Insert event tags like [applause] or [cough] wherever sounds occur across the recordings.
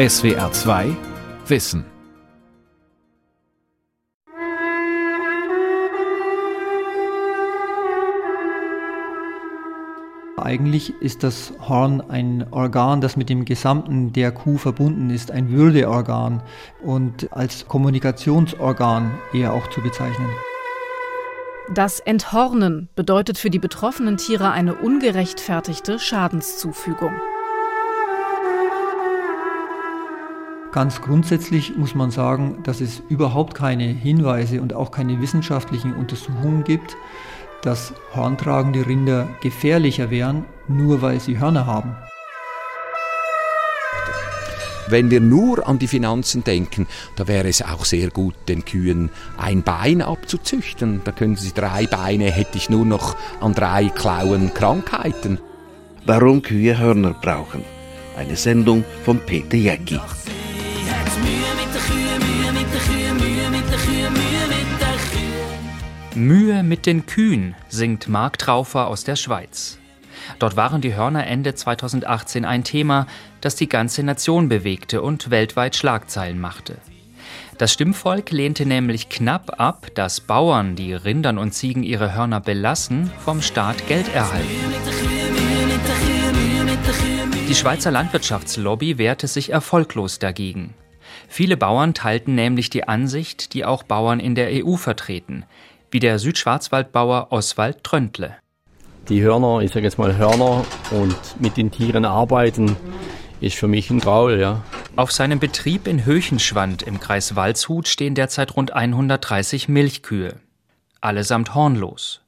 SWR 2 Wissen Eigentlich ist das Horn ein Organ, das mit dem Gesamten der Kuh verbunden ist, ein Würdeorgan und als Kommunikationsorgan eher auch zu bezeichnen. Das Enthornen bedeutet für die betroffenen Tiere eine ungerechtfertigte Schadenszufügung. Ganz grundsätzlich muss man sagen, dass es überhaupt keine Hinweise und auch keine wissenschaftlichen Untersuchungen gibt, dass horntragende Rinder gefährlicher wären, nur weil sie Hörner haben. Wenn wir nur an die Finanzen denken, da wäre es auch sehr gut, den Kühen ein Bein abzuzüchten. Da können sie drei Beine, hätte ich nur noch an drei Klauen Krankheiten. Warum Kühe Hörner brauchen. Eine Sendung von Peter Jäcki. Mühe mit den Kühen, singt Mark Traufer aus der Schweiz. Dort waren die Hörner Ende 2018 ein Thema, das die ganze Nation bewegte und weltweit Schlagzeilen machte. Das Stimmvolk lehnte nämlich knapp ab, dass Bauern, die Rindern und Ziegen ihre Hörner belassen, vom Staat Geld erhalten. Die Schweizer Landwirtschaftslobby wehrte sich erfolglos dagegen. Viele Bauern teilten nämlich die Ansicht, die auch Bauern in der EU vertreten, wie der Südschwarzwaldbauer Oswald Tröntle. Die Hörner, ich sage jetzt mal Hörner und mit den Tieren arbeiten, ist für mich ein Graul, ja. Auf seinem Betrieb in Höchenschwand im Kreis Waldshut stehen derzeit rund 130 Milchkühe. Allesamt hornlos.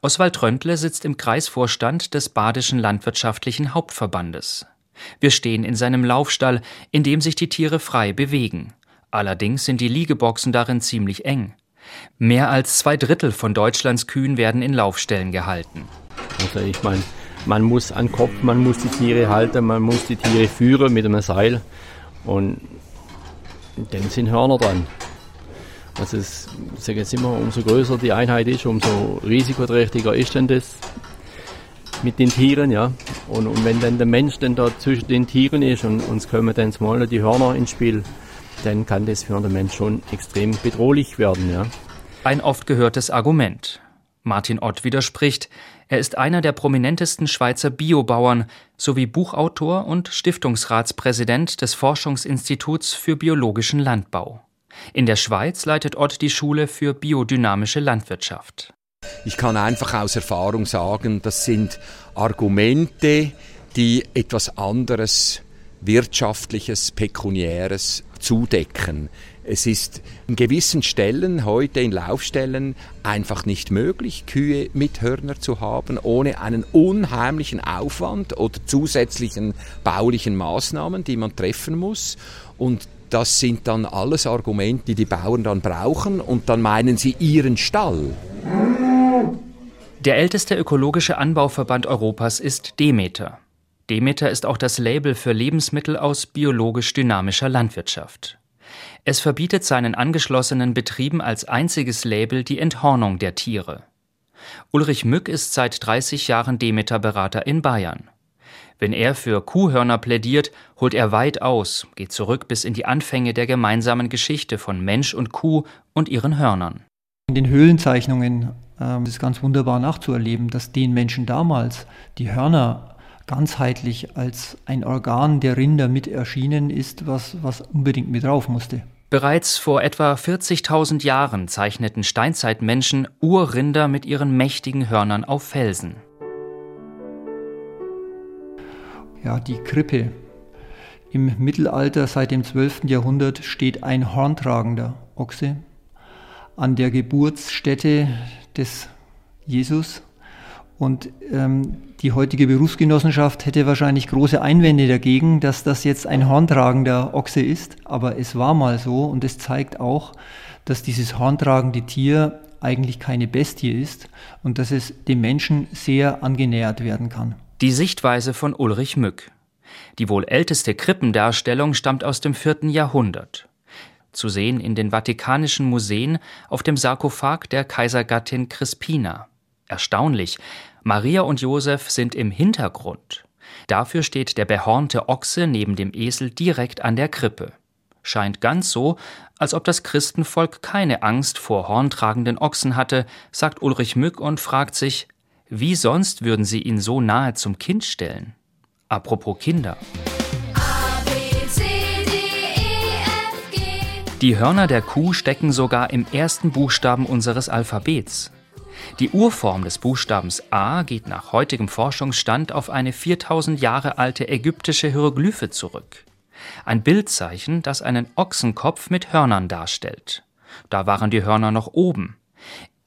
Oswald Tröntle sitzt im Kreisvorstand des Badischen Landwirtschaftlichen Hauptverbandes. Wir stehen in seinem Laufstall, in dem sich die Tiere frei bewegen. Allerdings sind die Liegeboxen darin ziemlich eng. Mehr als zwei Drittel von Deutschlands Kühen werden in Laufstellen gehalten. Also ich meine, man muss an Kopf, man muss die Tiere halten, man muss die Tiere führen mit einem Seil und dann sind Hörner dran. Also es, ich sage jetzt immer, umso größer die Einheit ist, umso risikoträchtiger ist denn das mit den Tieren, ja. Und, und wenn dann der Mensch dann da zwischen den Tieren ist und uns kommen dann mal die Hörner ins Spiel, dann kann das für den Mensch schon extrem bedrohlich werden. Ja. Ein oft gehörtes Argument. Martin Ott widerspricht. Er ist einer der prominentesten Schweizer Biobauern sowie Buchautor und Stiftungsratspräsident des Forschungsinstituts für biologischen Landbau. In der Schweiz leitet Ott die Schule für biodynamische Landwirtschaft. Ich kann einfach aus Erfahrung sagen, das sind Argumente, die etwas anderes wirtschaftliches, pekuniäres zudecken. Es ist in gewissen Stellen, heute in Laufstellen, einfach nicht möglich, Kühe mit Hörner zu haben, ohne einen unheimlichen Aufwand oder zusätzlichen baulichen Maßnahmen, die man treffen muss. Und das sind dann alles Argumente, die die Bauern dann brauchen und dann meinen sie ihren Stall. Der älteste ökologische Anbauverband Europas ist Demeter. Demeter ist auch das Label für Lebensmittel aus biologisch dynamischer Landwirtschaft. Es verbietet seinen angeschlossenen Betrieben als einziges Label die Enthornung der Tiere. Ulrich Mück ist seit 30 Jahren Demeter-Berater in Bayern. Wenn er für Kuhhörner plädiert, holt er weit aus, geht zurück bis in die Anfänge der gemeinsamen Geschichte von Mensch und Kuh und ihren Hörnern. In den Höhlenzeichnungen äh, ist ganz wunderbar nachzuerleben, dass den Menschen damals die Hörner ganzheitlich als ein Organ der Rinder mit erschienen ist, was, was unbedingt mit drauf musste. Bereits vor etwa 40.000 Jahren zeichneten Steinzeitmenschen Urrinder mit ihren mächtigen Hörnern auf Felsen. Ja, die Krippe. Im Mittelalter seit dem 12. Jahrhundert steht ein horntragender Ochse an der Geburtsstätte des Jesus und ähm, die heutige Berufsgenossenschaft hätte wahrscheinlich große Einwände dagegen, dass das jetzt ein horntragender Ochse ist. Aber es war mal so und es zeigt auch, dass dieses horntragende Tier eigentlich keine Bestie ist und dass es dem Menschen sehr angenähert werden kann. Die Sichtweise von Ulrich Mück. Die wohl älteste Krippendarstellung stammt aus dem vierten Jahrhundert. Zu sehen in den Vatikanischen Museen auf dem Sarkophag der Kaisergattin Crispina. Erstaunlich, Maria und Josef sind im Hintergrund. Dafür steht der behornte Ochse neben dem Esel direkt an der Krippe. Scheint ganz so, als ob das Christenvolk keine Angst vor horntragenden Ochsen hatte, sagt Ulrich Mück und fragt sich, wie sonst würden sie ihn so nahe zum Kind stellen? Apropos Kinder. Die Hörner der Kuh stecken sogar im ersten Buchstaben unseres Alphabets. Die Urform des Buchstabens A geht nach heutigem Forschungsstand auf eine 4000 Jahre alte ägyptische Hieroglyphe zurück. Ein Bildzeichen, das einen Ochsenkopf mit Hörnern darstellt. Da waren die Hörner noch oben.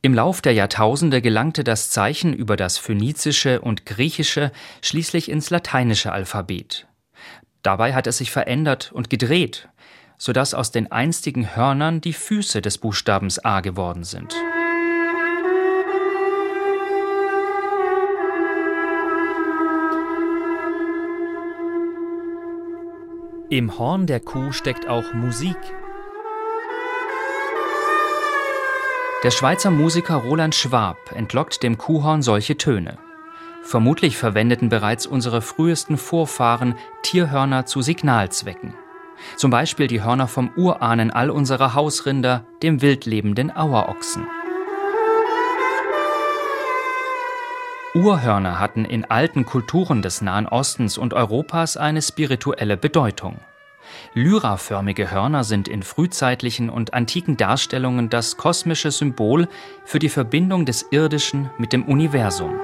Im Lauf der Jahrtausende gelangte das Zeichen über das phönizische und griechische schließlich ins lateinische Alphabet. Dabei hat es sich verändert und gedreht, sodass aus den einstigen Hörnern die Füße des Buchstabens A geworden sind. Im Horn der Kuh steckt auch Musik. Der Schweizer Musiker Roland Schwab entlockt dem Kuhhorn solche Töne. Vermutlich verwendeten bereits unsere frühesten Vorfahren Tierhörner zu Signalzwecken. Zum Beispiel die Hörner vom Urahnen all unserer Hausrinder, dem wildlebenden Auerochsen. Urhörner hatten in alten Kulturen des Nahen Ostens und Europas eine spirituelle Bedeutung. Lyraförmige Hörner sind in frühzeitlichen und antiken Darstellungen das kosmische Symbol für die Verbindung des Irdischen mit dem Universum.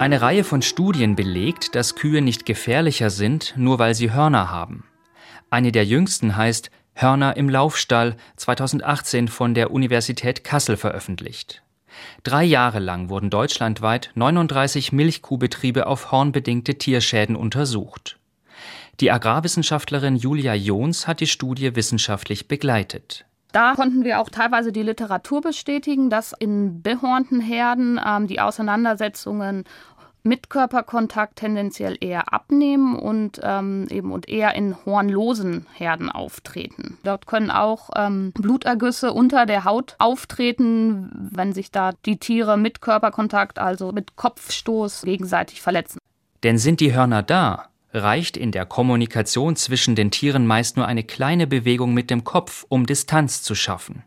Eine Reihe von Studien belegt, dass Kühe nicht gefährlicher sind, nur weil sie Hörner haben. Eine der jüngsten heißt Hörner im Laufstall 2018 von der Universität Kassel veröffentlicht. Drei Jahre lang wurden deutschlandweit 39 Milchkuhbetriebe auf hornbedingte Tierschäden untersucht. Die Agrarwissenschaftlerin Julia Jons hat die Studie wissenschaftlich begleitet. Da konnten wir auch teilweise die Literatur bestätigen, dass in behornten Herden ähm, die Auseinandersetzungen mit Körperkontakt tendenziell eher abnehmen und ähm, eben und eher in hornlosen Herden auftreten. Dort können auch ähm, Blutergüsse unter der Haut auftreten, wenn sich da die Tiere mit Körperkontakt, also mit Kopfstoß, gegenseitig verletzen. Denn sind die Hörner da, reicht in der Kommunikation zwischen den Tieren meist nur eine kleine Bewegung mit dem Kopf, um Distanz zu schaffen.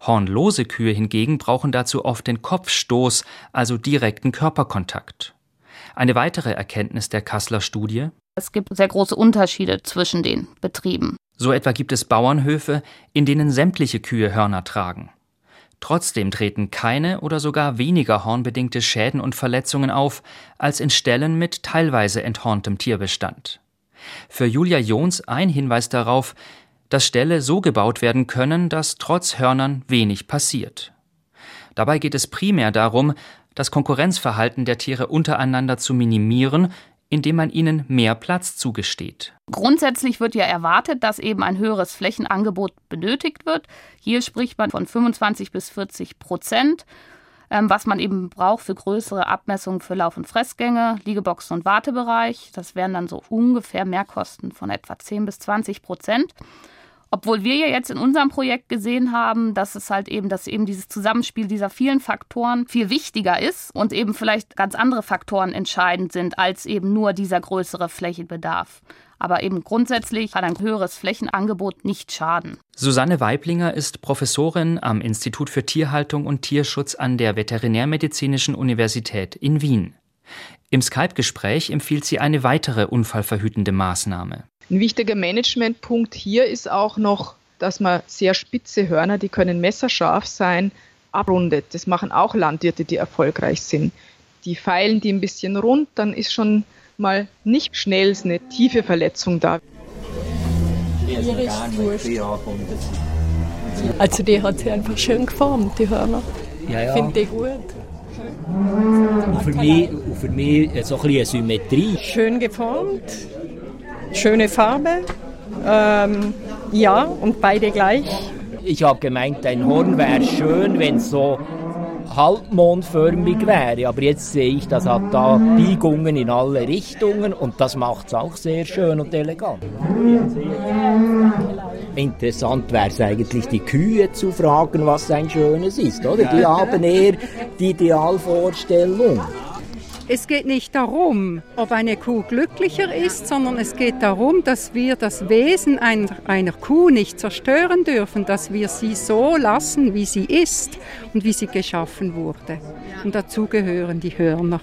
Hornlose Kühe hingegen brauchen dazu oft den Kopfstoß, also direkten Körperkontakt. Eine weitere Erkenntnis der Kasseler Studie Es gibt sehr große Unterschiede zwischen den Betrieben. So etwa gibt es Bauernhöfe, in denen sämtliche Kühe Hörner tragen. Trotzdem treten keine oder sogar weniger hornbedingte Schäden und Verletzungen auf als in Ställen mit teilweise enthorntem Tierbestand. Für Julia Jons ein Hinweis darauf, dass Ställe so gebaut werden können, dass trotz Hörnern wenig passiert. Dabei geht es primär darum, das Konkurrenzverhalten der Tiere untereinander zu minimieren, indem man ihnen mehr Platz zugesteht. Grundsätzlich wird ja erwartet, dass eben ein höheres Flächenangebot benötigt wird. Hier spricht man von 25 bis 40 Prozent, ähm, was man eben braucht für größere Abmessungen für Lauf- und Fressgänge, Liegeboxen und Wartebereich. Das wären dann so ungefähr Mehrkosten von etwa 10 bis 20 Prozent. Obwohl wir ja jetzt in unserem Projekt gesehen haben, dass es halt eben, dass eben dieses Zusammenspiel dieser vielen Faktoren viel wichtiger ist und eben vielleicht ganz andere Faktoren entscheidend sind als eben nur dieser größere Flächenbedarf. Aber eben grundsätzlich kann ein höheres Flächenangebot nicht schaden. Susanne Weiblinger ist Professorin am Institut für Tierhaltung und Tierschutz an der Veterinärmedizinischen Universität in Wien. Im Skype-Gespräch empfiehlt sie eine weitere unfallverhütende Maßnahme. Ein wichtiger Managementpunkt hier ist auch noch, dass man sehr spitze Hörner, die können messerscharf sein, abrundet. Das machen auch Landwirte, die erfolgreich sind. Die feilen die ein bisschen rund, dann ist schon mal nicht schnell eine tiefe Verletzung da. Also die hat sie einfach schön geformt, die Hörner. Ja, ja. Finde ich gut. Und für mich, für mich so ein bisschen Symmetrie. Schön geformt, schöne Farbe. Ähm, ja, und beide gleich. Ich habe gemeint, ein Horn wäre schön, wenn es so halbmondförmig wäre. Aber jetzt sehe ich, das hat da Biegungen in alle Richtungen und das macht es auch sehr schön und elegant. Interessant wäre es eigentlich, die Kühe zu fragen, was ein schönes ist, oder? Die haben eher die Idealvorstellung. Es geht nicht darum, ob eine Kuh glücklicher ist, sondern es geht darum, dass wir das Wesen einer, einer, Kuh nicht zerstören dürfen, dass wir sie so lassen, wie sie ist und wie sie geschaffen wurde. Und dazu gehören die Hörner.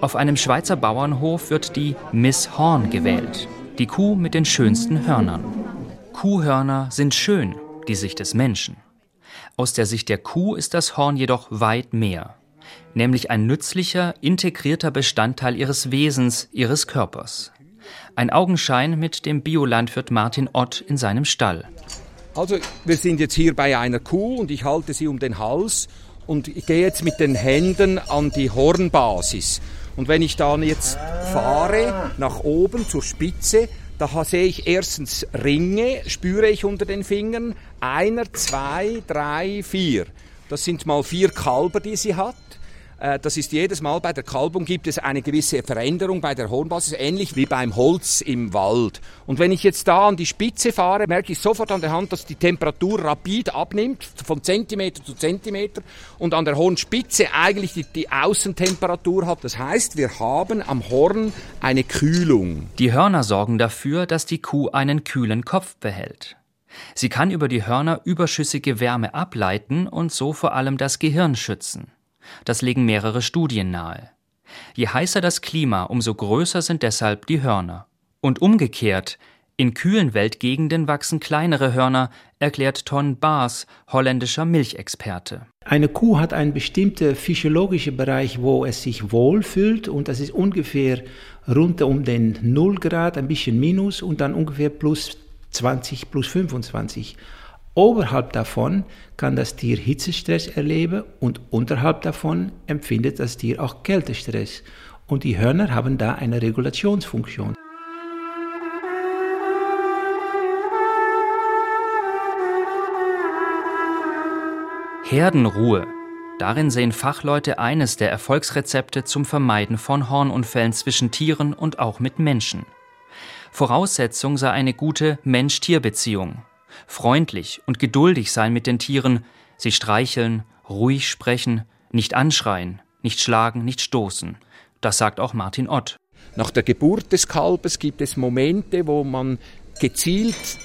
Auf einem Schweizer Bauernhof wird die Miss Horn gewählt, die Kuh mit den schönsten Hörnern. Kuhhörner sind schön, die Sicht des Menschen. Aus der Sicht der Kuh ist das Horn jedoch weit mehr, nämlich ein nützlicher, integrierter Bestandteil ihres Wesens, ihres Körpers. Ein Augenschein mit dem Biolandwirt Martin Ott in seinem Stall. Also, wir sind jetzt hier bei einer Kuh und ich halte sie um den Hals und ich gehe jetzt mit den Händen an die Hornbasis. Und wenn ich dann jetzt fahre nach oben zur Spitze, da sehe ich erstens Ringe, spüre ich unter den Fingern. Einer, zwei, drei, vier. Das sind mal vier Kalber, die sie hat. Äh, das ist jedes Mal bei der Kalbung gibt es eine gewisse Veränderung bei der Hornbasis, ähnlich wie beim Holz im Wald. Und wenn ich jetzt da an die Spitze fahre, merke ich sofort an der Hand, dass die Temperatur rapid abnimmt, von Zentimeter zu Zentimeter, und an der Hornspitze eigentlich die, die Außentemperatur hat. Das heißt, wir haben am Horn eine Kühlung. Die Hörner sorgen dafür, dass die Kuh einen kühlen Kopf behält. Sie kann über die Hörner überschüssige Wärme ableiten und so vor allem das Gehirn schützen. Das legen mehrere Studien nahe. Je heißer das Klima, umso größer sind deshalb die Hörner. Und umgekehrt, in kühlen Weltgegenden wachsen kleinere Hörner, erklärt Ton Baas, holländischer Milchexperte. Eine Kuh hat einen bestimmten physiologischen Bereich, wo es sich wohlfühlt und das ist ungefähr rund um den 0 Grad, ein bisschen minus und dann ungefähr plus 20, plus 25. Oberhalb davon kann das Tier Hitzestress erleben und unterhalb davon empfindet das Tier auch Kältestress. Und die Hörner haben da eine Regulationsfunktion. Herdenruhe. Darin sehen Fachleute eines der Erfolgsrezepte zum Vermeiden von Hornunfällen zwischen Tieren und auch mit Menschen. Voraussetzung sei eine gute Mensch-Tier-Beziehung, freundlich und geduldig sein mit den Tieren, sie streicheln, ruhig sprechen, nicht anschreien, nicht schlagen, nicht stoßen. Das sagt auch Martin Ott. Nach der Geburt des Kalbes gibt es Momente, wo man gezielt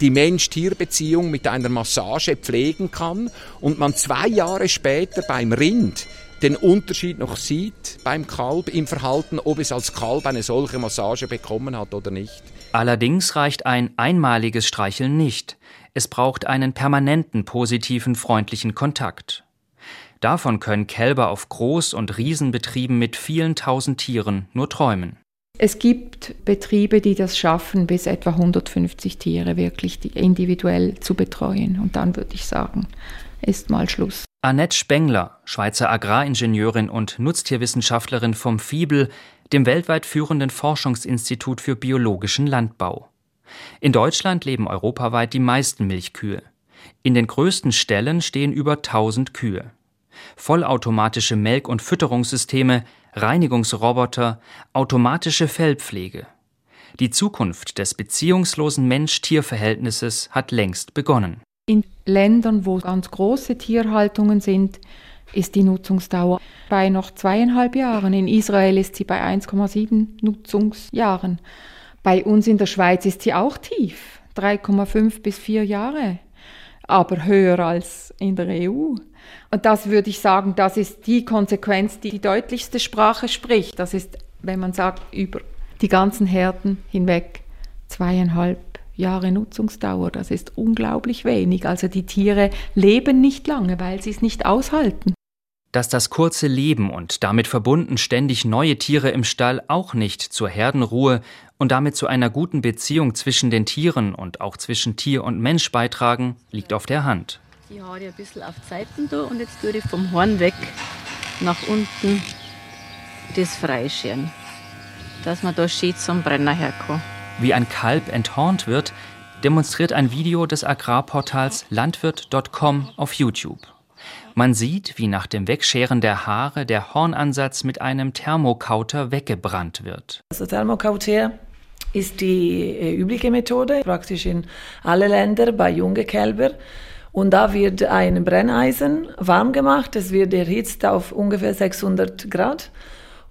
die Mensch-Tier-Beziehung mit einer Massage pflegen kann und man zwei Jahre später beim Rind den Unterschied noch sieht beim Kalb im Verhalten, ob es als Kalb eine solche Massage bekommen hat oder nicht. Allerdings reicht ein einmaliges Streicheln nicht. Es braucht einen permanenten positiven, freundlichen Kontakt. Davon können Kälber auf Groß- und Riesenbetrieben mit vielen tausend Tieren nur träumen. Es gibt Betriebe, die das schaffen, bis etwa 150 Tiere wirklich individuell zu betreuen. Und dann würde ich sagen, ist mal Schluss. Annette Spengler, Schweizer Agraringenieurin und Nutztierwissenschaftlerin vom FIBEL, dem weltweit führenden Forschungsinstitut für biologischen Landbau. In Deutschland leben europaweit die meisten Milchkühe. In den größten Ställen stehen über 1000 Kühe. Vollautomatische Melk- und Fütterungssysteme, Reinigungsroboter, automatische Fellpflege. Die Zukunft des beziehungslosen Mensch-Tier-Verhältnisses hat längst begonnen. In Ländern, wo ganz große Tierhaltungen sind, ist die Nutzungsdauer bei noch zweieinhalb Jahren. In Israel ist sie bei 1,7 Nutzungsjahren. Bei uns in der Schweiz ist sie auch tief, 3,5 bis 4 Jahre, aber höher als in der EU. Und das würde ich sagen, das ist die Konsequenz, die die deutlichste Sprache spricht. Das ist, wenn man sagt, über die ganzen Herden hinweg zweieinhalb Jahre Nutzungsdauer. Das ist unglaublich wenig. Also die Tiere leben nicht lange, weil sie es nicht aushalten. Dass das kurze Leben und damit verbunden ständig neue Tiere im Stall auch nicht zur Herdenruhe und damit zu einer guten Beziehung zwischen den Tieren und auch zwischen Tier und Mensch beitragen, liegt auf der Hand. Die Haare ein bisschen auf die Seiten da und jetzt tue ich vom Horn weg nach unten das freischeren, dass man da schön zum Brenner herkommt. Wie ein Kalb enthornt wird, demonstriert ein Video des Agrarportals landwirt.com auf YouTube. Man sieht, wie nach dem Wegscheren der Haare der Hornansatz mit einem Thermokauter weggebrannt wird. Also Thermokauter ist die äh, übliche Methode, praktisch in alle Länder bei jungen Kälbern. Und da wird ein Brenneisen warm gemacht. Es wird erhitzt auf ungefähr 600 Grad.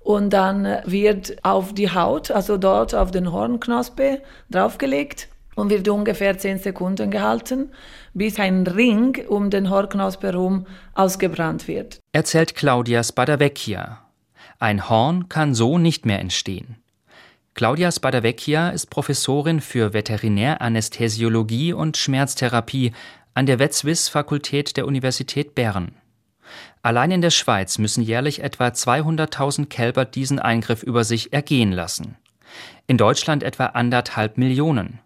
Und dann wird auf die Haut, also dort auf den Hornknospe, draufgelegt und wird ungefähr 10 Sekunden gehalten, bis ein Ring um den Hornknospe herum ausgebrannt wird. Erzählt Claudia Spadavecchia. Ein Horn kann so nicht mehr entstehen. Claudia Spadavecchia ist Professorin für Veterinäranästhesiologie und Schmerztherapie an der Wetzwiss-Fakultät der Universität Bern. Allein in der Schweiz müssen jährlich etwa 200.000 Kälber diesen Eingriff über sich ergehen lassen. In Deutschland etwa anderthalb Millionen.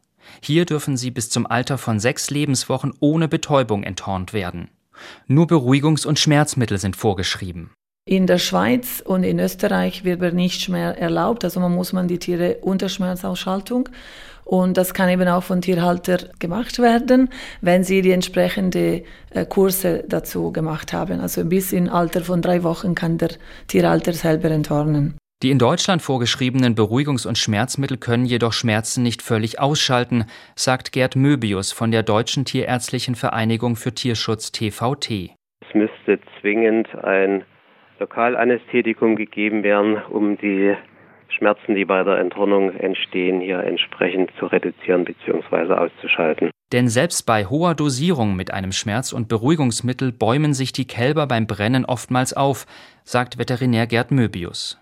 Hier dürfen sie bis zum Alter von sechs Lebenswochen ohne Betäubung enthornt werden. Nur Beruhigungs- und Schmerzmittel sind vorgeschrieben. In der Schweiz und in Österreich wird aber nicht mehr erlaubt, also man muss man die Tiere unter Schmerzausschaltung und das kann eben auch von Tierhalter gemacht werden, wenn sie die entsprechende äh, Kurse dazu gemacht haben. Also bis in Alter von drei Wochen kann der Tierhalter selber enthornen. Die in Deutschland vorgeschriebenen Beruhigungs- und Schmerzmittel können jedoch Schmerzen nicht völlig ausschalten, sagt Gerd Möbius von der Deutschen Tierärztlichen Vereinigung für Tierschutz TVT. Es müsste zwingend ein Lokalanästhetikum gegeben werden, um die Schmerzen, die bei der Enthornung entstehen, hier entsprechend zu reduzieren bzw. auszuschalten. Denn selbst bei hoher Dosierung mit einem Schmerz- und Beruhigungsmittel bäumen sich die Kälber beim Brennen oftmals auf, sagt Veterinär Gerd Möbius.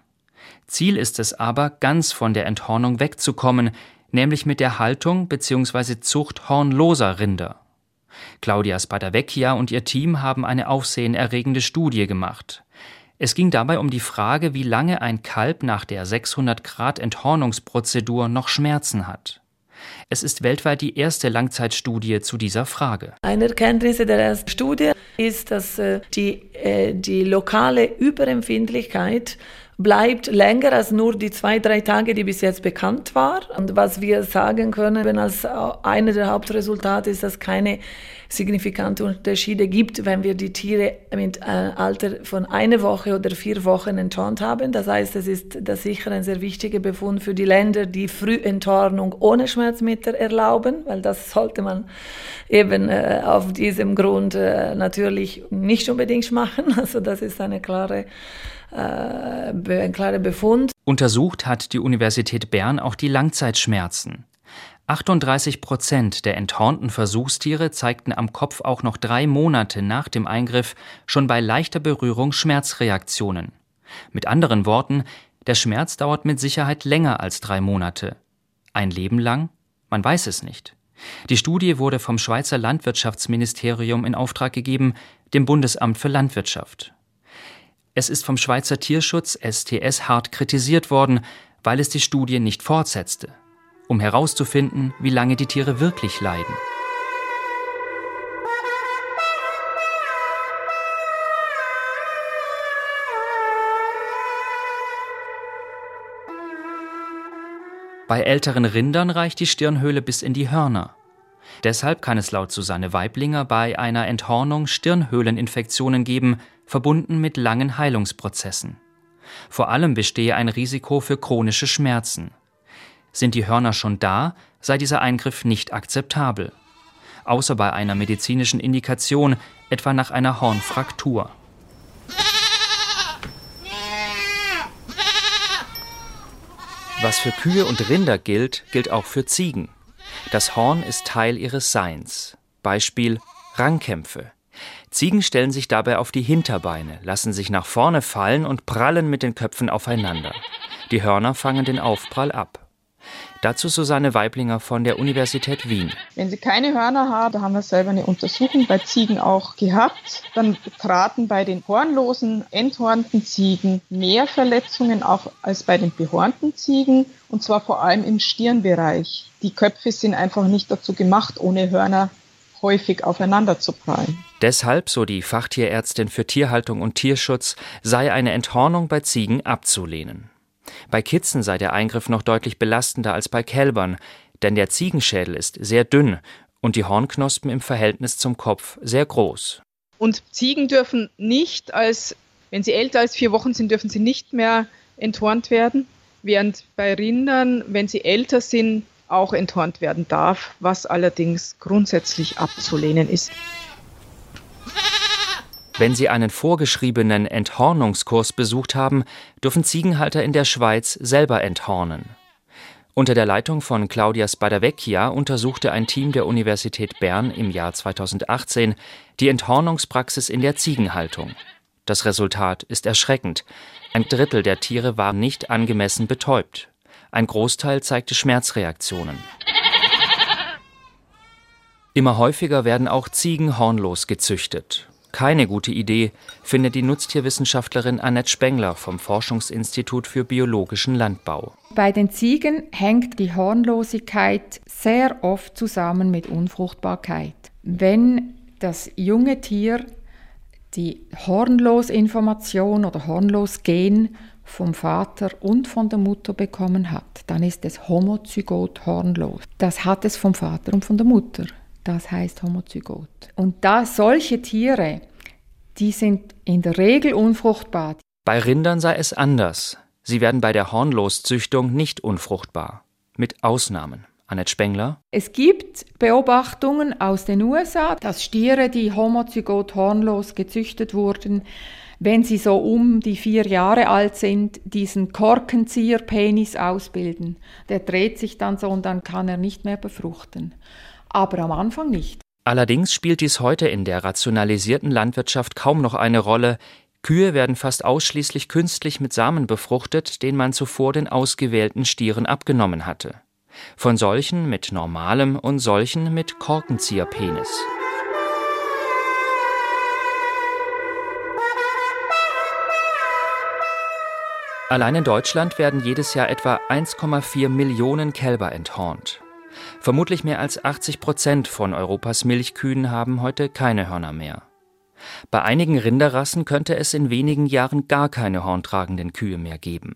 Ziel ist es aber, ganz von der Enthornung wegzukommen, nämlich mit der Haltung bzw. Zucht hornloser Rinder. Claudia Spadavecchia und ihr Team haben eine aufsehenerregende Studie gemacht. Es ging dabei um die Frage, wie lange ein Kalb nach der 600 Grad Enthornungsprozedur noch Schmerzen hat. Es ist weltweit die erste Langzeitstudie zu dieser Frage. Eine Erkenntnis der ersten Studie ist, dass äh, die, äh, die lokale Überempfindlichkeit bleibt länger als nur die zwei, drei Tage, die bis jetzt bekannt war. Und was wir sagen können als einer der Hauptresultate ist, dass keine signifikante Unterschiede gibt, wenn wir die Tiere mit äh, Alter von einer Woche oder vier Wochen enthornt haben. Das heißt, es ist das sicher ein sehr wichtiger Befund für die Länder, die Frühenthornung ohne Schmerzmittel erlauben, weil das sollte man eben äh, auf diesem Grund äh, natürlich nicht unbedingt machen. [laughs] Also das ist eine klare äh, ein klarer Befund. Untersucht hat die Universität Bern auch die Langzeitschmerzen. 38 Prozent der enthornten Versuchstiere zeigten am Kopf auch noch drei Monate nach dem Eingriff schon bei leichter Berührung Schmerzreaktionen. Mit anderen Worten, der Schmerz dauert mit Sicherheit länger als drei Monate. Ein Leben lang? Man weiß es nicht. Die Studie wurde vom Schweizer Landwirtschaftsministerium in Auftrag gegeben, dem Bundesamt für Landwirtschaft. Es ist vom Schweizer Tierschutz STS hart kritisiert worden, weil es die Studie nicht fortsetzte, um herauszufinden, wie lange die Tiere wirklich leiden. Bei älteren Rindern reicht die Stirnhöhle bis in die Hörner. Deshalb kann es laut Susanne Weiblinger bei einer Enthornung Stirnhöhleninfektionen geben, verbunden mit langen Heilungsprozessen. Vor allem bestehe ein Risiko für chronische Schmerzen. Sind die Hörner schon da, sei dieser Eingriff nicht akzeptabel. Außer bei einer medizinischen Indikation, etwa nach einer Hornfraktur. Was für Kühe und Rinder gilt, gilt auch für Ziegen. Das Horn ist Teil ihres Seins. Beispiel Rangkämpfe. Ziegen stellen sich dabei auf die Hinterbeine, lassen sich nach vorne fallen und prallen mit den Köpfen aufeinander. Die Hörner fangen den Aufprall ab. Dazu Susanne Weiblinger von der Universität Wien. Wenn sie keine Hörner haben, da haben wir selber eine Untersuchung bei Ziegen auch gehabt, dann traten bei den hornlosen, enthornten Ziegen mehr Verletzungen auf als bei den behornten Ziegen und zwar vor allem im Stirnbereich. Die Köpfe sind einfach nicht dazu gemacht, ohne Hörner häufig aufeinander zu prallen. Deshalb, so die Fachtierärztin für Tierhaltung und Tierschutz, sei eine Enthornung bei Ziegen abzulehnen. Bei Kitzen sei der Eingriff noch deutlich belastender als bei Kälbern, denn der Ziegenschädel ist sehr dünn und die Hornknospen im Verhältnis zum Kopf sehr groß. Und Ziegen dürfen nicht als, wenn sie älter als vier Wochen sind, dürfen sie nicht mehr enthornt werden, während bei Rindern, wenn sie älter sind, auch enthornt werden darf, was allerdings grundsätzlich abzulehnen ist. Wenn Sie einen vorgeschriebenen Enthornungskurs besucht haben, dürfen Ziegenhalter in der Schweiz selber enthornen. Unter der Leitung von Claudia Spadavecchia untersuchte ein Team der Universität Bern im Jahr 2018 die Enthornungspraxis in der Ziegenhaltung. Das Resultat ist erschreckend. Ein Drittel der Tiere war nicht angemessen betäubt. Ein Großteil zeigte Schmerzreaktionen. Immer häufiger werden auch Ziegen hornlos gezüchtet keine gute Idee, findet die Nutztierwissenschaftlerin Annette Spengler vom Forschungsinstitut für biologischen Landbau. Bei den Ziegen hängt die Hornlosigkeit sehr oft zusammen mit Unfruchtbarkeit. Wenn das junge Tier die Hornlosinformation oder Hornlosgen vom Vater und von der Mutter bekommen hat, dann ist es homozygot hornlos. Das hat es vom Vater und von der Mutter. Das heißt Homozygot. Und da solche Tiere, die sind in der Regel unfruchtbar. Bei Rindern sei es anders. Sie werden bei der Hornloszüchtung nicht unfruchtbar. Mit Ausnahmen. Annette Spengler. Es gibt Beobachtungen aus den USA, dass Stiere, die homozygot hornlos gezüchtet wurden, wenn sie so um die vier Jahre alt sind, diesen Korkenzieherpenis ausbilden. Der dreht sich dann so und dann kann er nicht mehr befruchten aber am Anfang nicht. Allerdings spielt dies heute in der rationalisierten Landwirtschaft kaum noch eine Rolle. Kühe werden fast ausschließlich künstlich mit Samen befruchtet, den man zuvor den ausgewählten Stieren abgenommen hatte. Von solchen mit normalem und solchen mit Korkenzieherpenis. Allein in Deutschland werden jedes Jahr etwa 1,4 Millionen Kälber enthornt. Vermutlich mehr als 80 Prozent von Europas Milchkühen haben heute keine Hörner mehr. Bei einigen Rinderrassen könnte es in wenigen Jahren gar keine horntragenden Kühe mehr geben.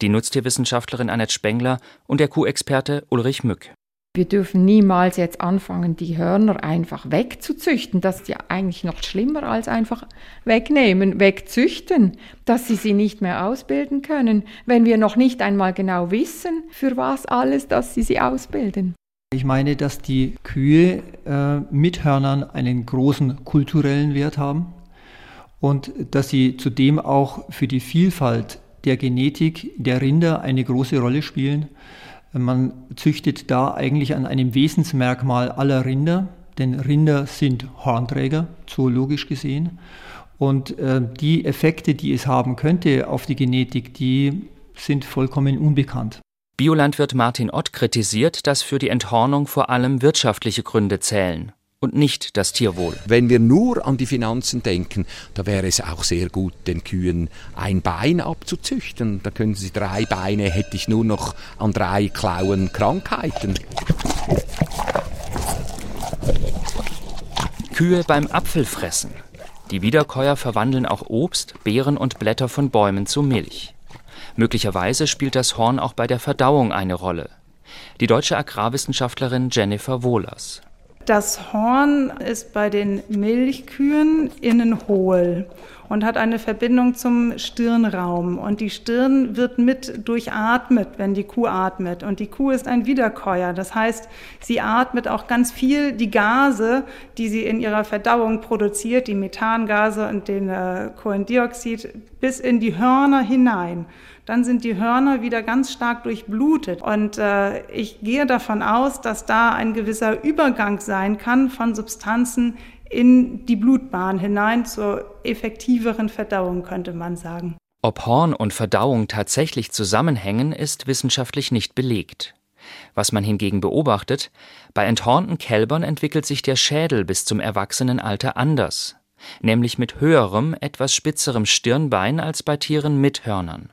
Die Nutztierwissenschaftlerin Annette Spengler und der Kuhexperte Ulrich Mück. Wir dürfen niemals jetzt anfangen, die Hörner einfach wegzuzüchten. Das ist ja eigentlich noch schlimmer als einfach wegnehmen, wegzüchten, dass sie sie nicht mehr ausbilden können, wenn wir noch nicht einmal genau wissen, für was alles, dass sie sie ausbilden. Ich meine, dass die Kühe äh, mit Hörnern einen großen kulturellen Wert haben und dass sie zudem auch für die Vielfalt der Genetik der Rinder eine große Rolle spielen. Man züchtet da eigentlich an einem Wesensmerkmal aller Rinder, denn Rinder sind Hornträger, zoologisch gesehen. Und äh, die Effekte, die es haben könnte auf die Genetik, die sind vollkommen unbekannt. Biolandwirt Martin Ott kritisiert, dass für die Enthornung vor allem wirtschaftliche Gründe zählen und nicht das Tierwohl. Wenn wir nur an die Finanzen denken, da wäre es auch sehr gut, den Kühen ein Bein abzuzüchten. Da können sie drei Beine, hätte ich nur noch an drei Klauen Krankheiten. Kühe beim Apfelfressen. Die Wiederkäuer verwandeln auch Obst, Beeren und Blätter von Bäumen zu Milch. Möglicherweise spielt das Horn auch bei der Verdauung eine Rolle. Die deutsche Agrarwissenschaftlerin Jennifer Wohlers. Das Horn ist bei den Milchkühen innen hohl und hat eine Verbindung zum Stirnraum. Und die Stirn wird mit durchatmet, wenn die Kuh atmet. Und die Kuh ist ein Wiederkäuer. Das heißt, sie atmet auch ganz viel die Gase, die sie in ihrer Verdauung produziert, die Methangase und den äh, Kohlendioxid, bis in die Hörner hinein dann sind die Hörner wieder ganz stark durchblutet. Und äh, ich gehe davon aus, dass da ein gewisser Übergang sein kann von Substanzen in die Blutbahn hinein zur effektiveren Verdauung, könnte man sagen. Ob Horn und Verdauung tatsächlich zusammenhängen, ist wissenschaftlich nicht belegt. Was man hingegen beobachtet, bei enthornten Kälbern entwickelt sich der Schädel bis zum Erwachsenenalter anders, nämlich mit höherem, etwas spitzerem Stirnbein als bei Tieren mit Hörnern.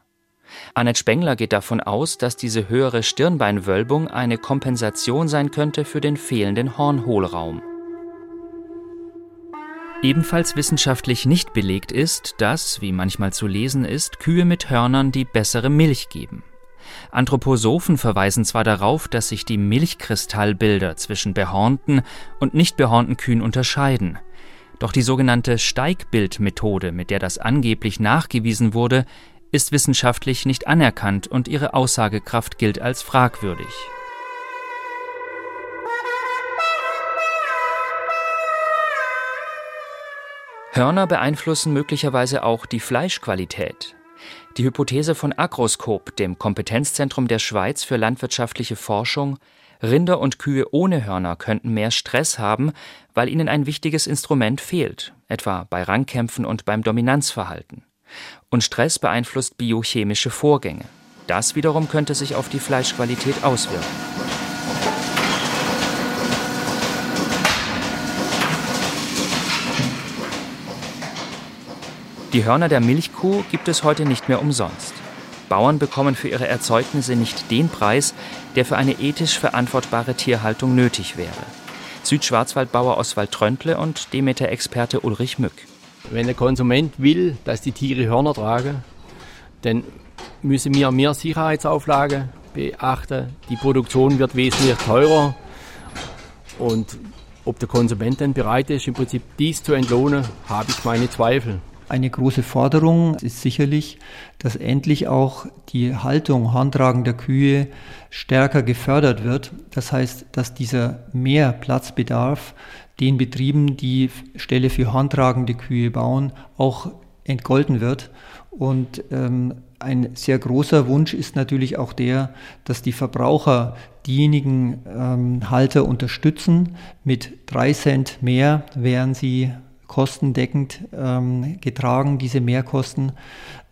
Annette Spengler geht davon aus, dass diese höhere Stirnbeinwölbung eine Kompensation sein könnte für den fehlenden Hornhohlraum. Ebenfalls wissenschaftlich nicht belegt ist, dass, wie manchmal zu lesen ist, Kühe mit Hörnern die bessere Milch geben. Anthroposophen verweisen zwar darauf, dass sich die Milchkristallbilder zwischen behornten und nicht behornten Kühen unterscheiden. Doch die sogenannte Steigbildmethode, mit der das angeblich nachgewiesen wurde, ist wissenschaftlich nicht anerkannt und ihre Aussagekraft gilt als fragwürdig. Hörner beeinflussen möglicherweise auch die Fleischqualität. Die Hypothese von Agroskop, dem Kompetenzzentrum der Schweiz für landwirtschaftliche Forschung, Rinder und Kühe ohne Hörner könnten mehr Stress haben, weil ihnen ein wichtiges Instrument fehlt, etwa bei Rangkämpfen und beim Dominanzverhalten. Und Stress beeinflusst biochemische Vorgänge. Das wiederum könnte sich auf die Fleischqualität auswirken. Die Hörner der Milchkuh gibt es heute nicht mehr umsonst. Bauern bekommen für ihre Erzeugnisse nicht den Preis, der für eine ethisch verantwortbare Tierhaltung nötig wäre. Südschwarzwaldbauer Oswald Tröntle und Demeter-Experte Ulrich Mück. Wenn der Konsument will, dass die Tiere Hörner tragen, dann müssen wir mehr Sicherheitsauflagen beachten. Die Produktion wird wesentlich teurer. Und ob der Konsument dann bereit ist, im Prinzip dies zu entlohnen, habe ich meine Zweifel. Eine große Forderung ist sicherlich, dass endlich auch die Haltung handtragender Kühe stärker gefördert wird. Das heißt, dass dieser Mehrplatzbedarf den Betrieben, die Stelle für handtragende Kühe bauen, auch entgolten wird. Und ähm, ein sehr großer Wunsch ist natürlich auch der, dass die Verbraucher diejenigen ähm, Halter unterstützen mit drei Cent mehr, während sie kostendeckend ähm, getragen, diese Mehrkosten.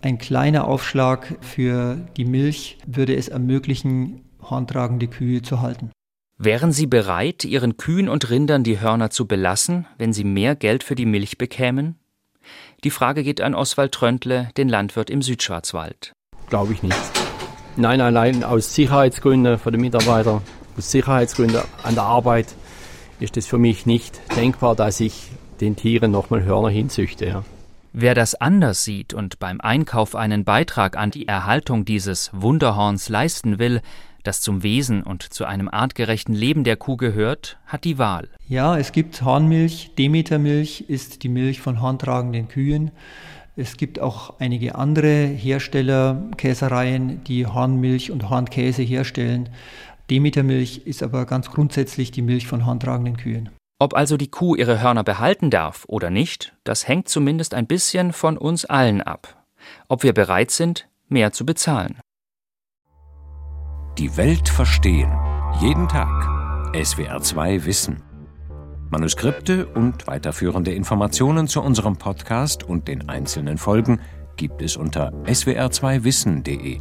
Ein kleiner Aufschlag für die Milch würde es ermöglichen, handtragende Kühe zu halten. Wären Sie bereit, Ihren Kühen und Rindern die Hörner zu belassen, wenn Sie mehr Geld für die Milch bekämen? Die Frage geht an Oswald Tröntle, den Landwirt im Südschwarzwald. Glaube ich nicht. Nein, allein aus Sicherheitsgründen für die Mitarbeiter, aus Sicherheitsgründen an der Arbeit ist es für mich nicht denkbar, dass ich den Tieren nochmal Hörner hinzüchte. Ja. Wer das anders sieht und beim Einkauf einen Beitrag an die Erhaltung dieses Wunderhorns leisten will, das zum Wesen und zu einem artgerechten Leben der Kuh gehört, hat die Wahl. Ja, es gibt Hornmilch. Demetermilch ist die Milch von horntragenden Kühen. Es gibt auch einige andere Hersteller, Käsereien, die Hornmilch und Hornkäse herstellen. Demetermilch ist aber ganz grundsätzlich die Milch von horntragenden Kühen. Ob also die Kuh ihre Hörner behalten darf oder nicht, das hängt zumindest ein bisschen von uns allen ab. Ob wir bereit sind, mehr zu bezahlen. Die Welt verstehen. Jeden Tag. SWR2 Wissen. Manuskripte und weiterführende Informationen zu unserem Podcast und den einzelnen Folgen gibt es unter swr2wissen.de.